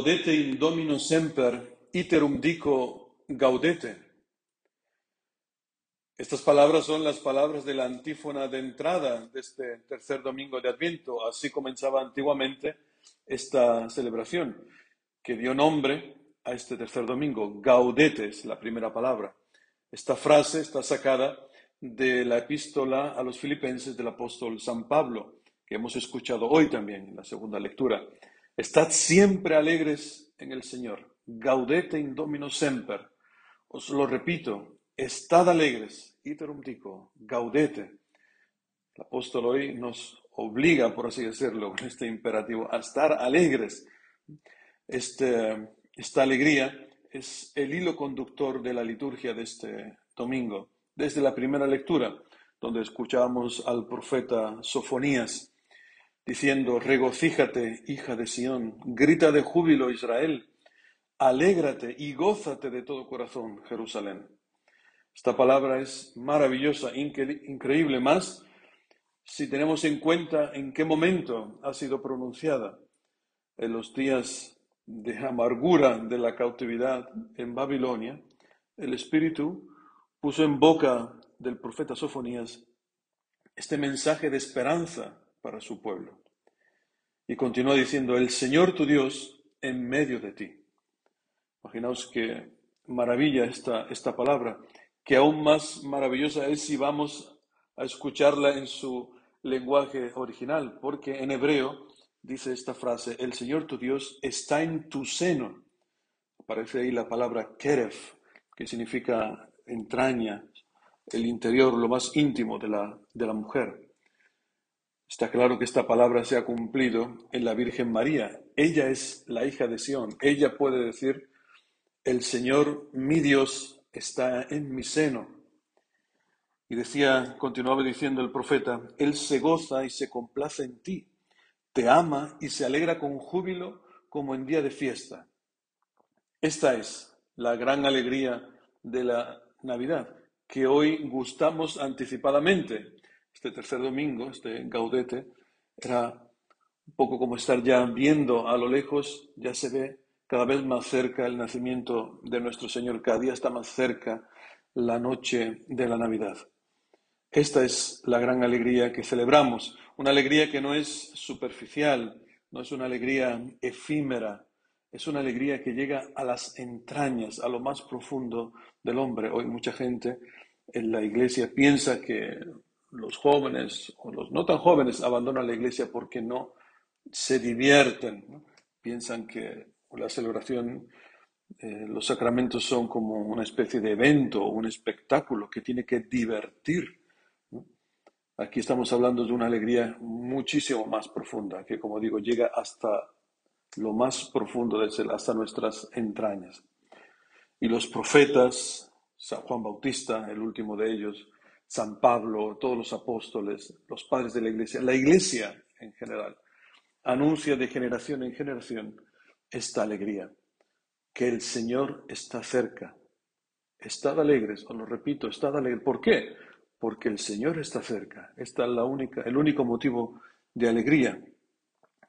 Gaudete in Domino semper, iterum dico gaudete. Estas palabras son las palabras de la antífona de entrada de este tercer domingo de Adviento. Así comenzaba antiguamente esta celebración, que dio nombre a este tercer domingo. Gaudete es la primera palabra. Esta frase está sacada de la epístola a los filipenses del apóstol San Pablo, que hemos escuchado hoy también en la segunda lectura. Estad siempre alegres en el Señor. Gaudete in Domino semper. Os lo repito, estad alegres. Iterum gaudete. El apóstol hoy nos obliga, por así decirlo, con este imperativo, a estar alegres. Este, esta alegría es el hilo conductor de la liturgia de este domingo. Desde la primera lectura, donde escuchamos al profeta Sofonías diciendo, regocíjate, hija de Sión, grita de júbilo Israel, alégrate y gózate de todo corazón, Jerusalén. Esta palabra es maravillosa, increíble más si tenemos en cuenta en qué momento ha sido pronunciada, en los días de amargura de la cautividad en Babilonia, el Espíritu puso en boca del profeta Sofonías este mensaje de esperanza para su pueblo. Y continúa diciendo, el Señor tu Dios en medio de ti. Imaginaos qué maravilla esta, esta palabra, que aún más maravillosa es si vamos a escucharla en su lenguaje original, porque en hebreo dice esta frase, el Señor tu Dios está en tu seno. Aparece ahí la palabra keref, que significa entraña, el interior, lo más íntimo de la, de la mujer. Está claro que esta palabra se ha cumplido en la Virgen María. Ella es la hija de Sión. Ella puede decir, el Señor, mi Dios, está en mi seno. Y decía, continuaba diciendo el profeta, Él se goza y se complace en ti, te ama y se alegra con júbilo como en día de fiesta. Esta es la gran alegría de la Navidad, que hoy gustamos anticipadamente este tercer domingo, este gaudete, era un poco como estar ya viendo a lo lejos, ya se ve cada vez más cerca el nacimiento de nuestro Señor, cada día está más cerca la noche de la Navidad. Esta es la gran alegría que celebramos, una alegría que no es superficial, no es una alegría efímera, es una alegría que llega a las entrañas, a lo más profundo del hombre. Hoy mucha gente en la iglesia piensa que los jóvenes o los no tan jóvenes abandonan la iglesia porque no se divierten, piensan que la celebración, eh, los sacramentos son como una especie de evento un espectáculo que tiene que divertir. Aquí estamos hablando de una alegría muchísimo más profunda, que como digo, llega hasta lo más profundo del hasta nuestras entrañas. Y los profetas, San Juan Bautista, el último de ellos, San Pablo, todos los apóstoles, los padres de la iglesia, la iglesia en general, anuncia de generación en generación esta alegría, que el Señor está cerca. Estad alegres, os lo repito, estad alegres. ¿Por qué? Porque el Señor está cerca. Esta es la única, el único motivo de alegría.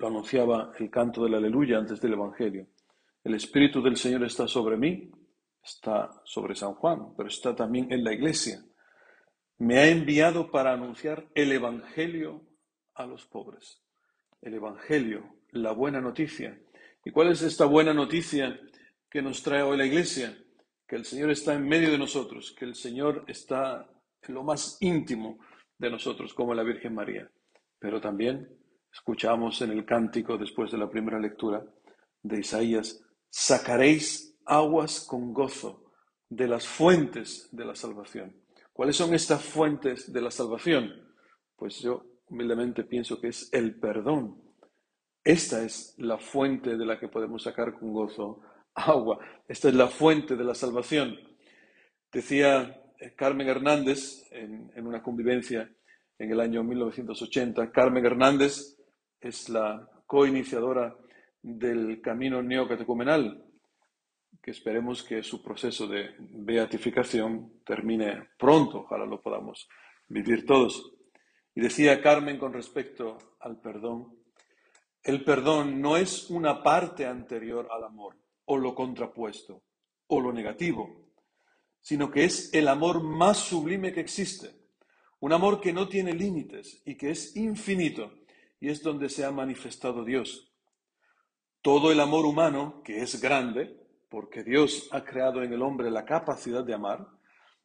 Lo anunciaba el canto del aleluya antes del Evangelio. El Espíritu del Señor está sobre mí, está sobre San Juan, pero está también en la iglesia me ha enviado para anunciar el Evangelio a los pobres. El Evangelio, la buena noticia. ¿Y cuál es esta buena noticia que nos trae hoy la Iglesia? Que el Señor está en medio de nosotros, que el Señor está en lo más íntimo de nosotros, como la Virgen María. Pero también escuchamos en el cántico, después de la primera lectura de Isaías, sacaréis aguas con gozo de las fuentes de la salvación. ¿Cuáles son estas fuentes de la salvación? Pues yo humildemente pienso que es el perdón. Esta es la fuente de la que podemos sacar con gozo agua. Esta es la fuente de la salvación. Decía eh, Carmen Hernández en, una convivencia en el año 1980. Carmen Hernández es la coiniciadora del camino neocatecumenal, que esperemos que su proceso de beatificación termine pronto, ojalá lo podamos vivir todos. Y decía Carmen con respecto al perdón, El perdón no es una parte anterior al amor, o lo contrapuesto, o lo negativo, sino que es el amor más sublime que existe, un amor que no tiene límites y que es infinito, y es donde se ha manifestado Dios. Todo el amor humano, que es grande, porque Dios ha creado en el hombre la capacidad de amar,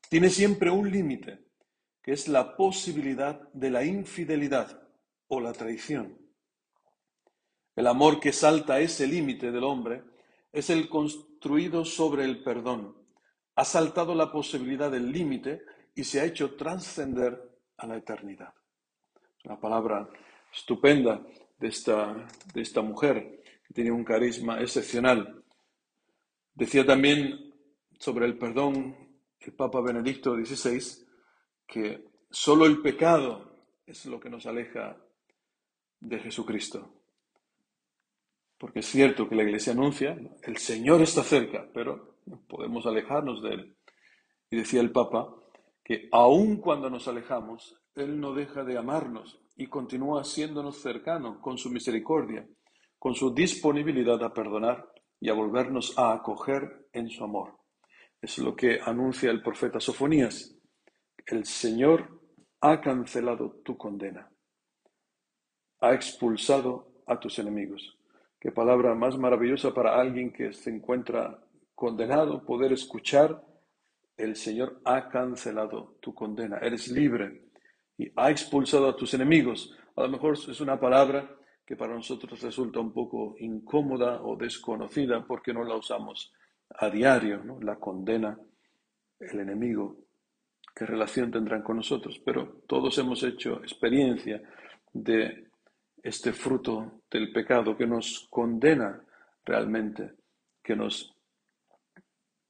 tiene siempre un límite, que es la posibilidad de la infidelidad o la traición. El amor que salta ese límite del hombre es el construido sobre el perdón. Ha saltado la posibilidad del límite y se ha hecho trascender a la eternidad. Una palabra estupenda de esta, de esta mujer que tiene un carisma excepcional. Decía también sobre el perdón el Papa Benedicto XVI que solo el pecado es lo que nos aleja de Jesucristo. Porque es cierto que la Iglesia anuncia, el Señor está cerca, pero podemos alejarnos de Él. Y decía el Papa que aun cuando nos alejamos, Él no deja de amarnos y continúa haciéndonos cercano con su misericordia, con su disponibilidad a perdonar y a volvernos a acoger en su amor. Es lo que anuncia el profeta Sofonías. El Señor ha cancelado tu condena, ha expulsado a tus enemigos. Qué palabra más maravillosa para alguien que se encuentra condenado, poder escuchar, el Señor ha cancelado tu condena, eres libre y ha expulsado a tus enemigos. A lo mejor es una palabra que para nosotros resulta un poco incómoda o desconocida porque no la usamos a diario, ¿no? la condena, el enemigo, qué relación tendrán con nosotros. Pero todos hemos hecho experiencia de este fruto del pecado que nos condena realmente, que nos,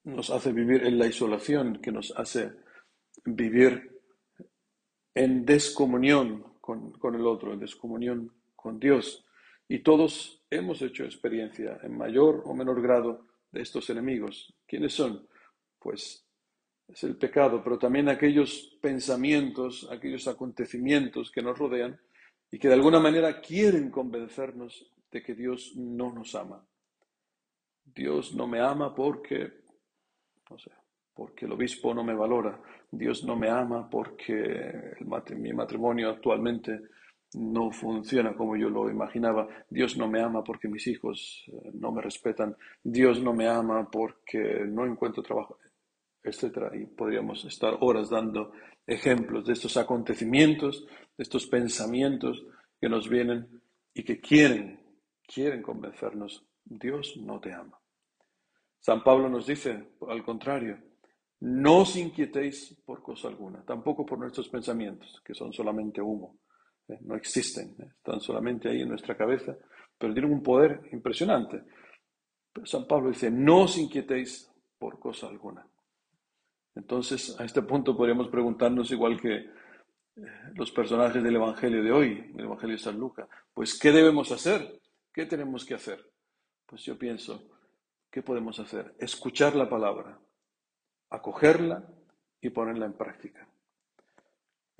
nos hace vivir en la isolación, que nos hace vivir en descomunión con, con el otro, en descomunión con Dios. Y todos hemos hecho experiencia en mayor o menor grado de estos enemigos. ¿Quiénes son? Pues es el pecado, pero también aquellos pensamientos, aquellos acontecimientos que nos rodean y que de alguna manera quieren convencernos de que Dios no nos ama. Dios no me ama porque, no sé, porque el obispo no me valora. Dios no me ama porque mi matrimonio actualmente no funciona como yo lo imaginaba. Dios no me ama porque mis hijos eh, no me respetan. Dios no me ama porque no encuentro trabajo, etc. Y podríamos estar horas dando ejemplos de estos acontecimientos, de estos pensamientos que nos vienen y que quieren, quieren convencernos. Dios no te ama. San Pablo nos dice, al contrario, no os inquietéis por cosa alguna, tampoco por nuestros pensamientos, que son solamente humo ¿eh? no existen, ¿eh? están solamente ahí en nuestra cabeza, pero tienen un poder impresionante. Pero San Pablo dice, no os inquietéis por cosa alguna. Entonces, a este punto podríamos preguntarnos, igual que eh, los personajes del Evangelio de hoy, del Evangelio de San Lucas, pues, ¿qué debemos hacer? ¿Qué tenemos que hacer? Pues yo pienso, ¿qué podemos hacer? Escuchar la palabra, acogerla y ponerla en práctica.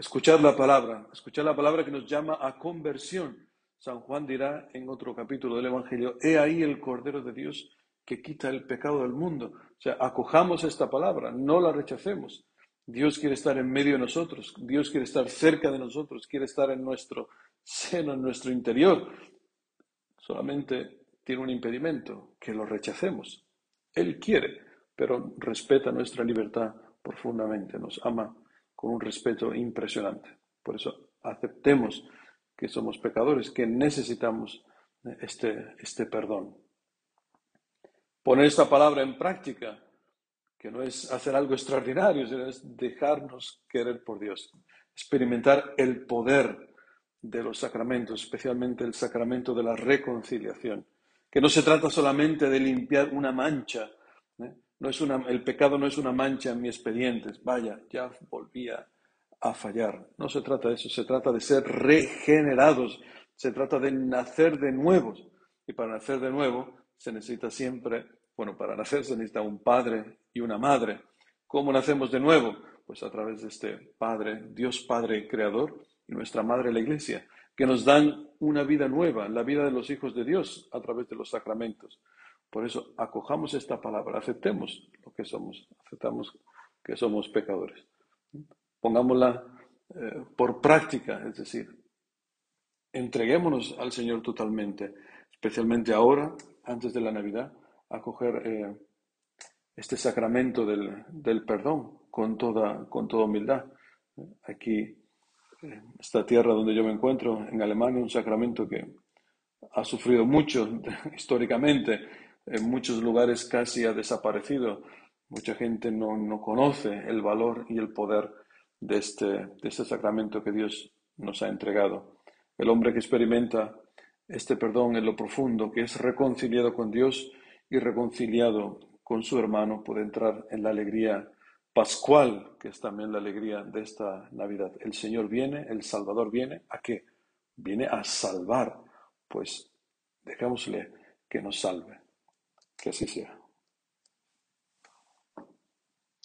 Escuchar la palabra, escuchar la palabra que nos llama a conversión. San Juan dirá en otro capítulo del Evangelio, he ahí el Cordero de Dios que quita el pecado del mundo. O sea, acojamos esta palabra, no la rechacemos. Dios quiere estar en medio de nosotros, Dios quiere estar cerca de nosotros, quiere estar en nuestro seno, en nuestro interior. Solamente tiene un impedimento, que lo rechacemos. Él quiere, pero respeta nuestra libertad profundamente, nos ama con un respeto impresionante. Por eso aceptemos que somos pecadores, que necesitamos este, este perdón. Poner esta palabra en práctica, que no es hacer algo extraordinario, sino es dejarnos querer por Dios, experimentar el poder de los sacramentos, especialmente el sacramento de la reconciliación, que no se trata solamente de limpiar una mancha, ¿eh? No es una, el pecado no es una mancha en mi expediente. Vaya, ya volvía a fallar. No se trata de eso, se trata de ser regenerados, se trata de nacer de nuevo. Y para nacer de nuevo se necesita siempre, bueno, para nacer se necesita un padre y una madre. ¿Cómo nacemos de nuevo? Pues a través de este Padre, Dios Padre Creador y nuestra Madre la Iglesia. que nos dan una vida nueva, la vida de los hijos de Dios a través de los sacramentos. Por eso, acojamos esta palabra, aceptemos lo que somos, aceptamos que somos pecadores. Pongámosla eh, por práctica, es decir, entreguémonos al Señor totalmente, especialmente ahora, antes de la Navidad, acoger eh, este sacramento del, perdón con toda, con toda humildad. Aquí, en esta tierra donde yo me encuentro, en Alemania, un sacramento que ha sufrido mucho históricamente, en muchos lugares casi ha desaparecido. Mucha gente no, no conoce el valor y el poder de este, de este sacramento que Dios nos ha entregado. El hombre que experimenta este perdón en lo profundo, que es reconciliado con Dios y reconciliado con su hermano, puede entrar en la alegría pascual, que es también la alegría de esta Navidad. El Señor viene, el Salvador viene, ¿a qué? Viene a salvar. Pues dejámosle que nos salve. Que así sea.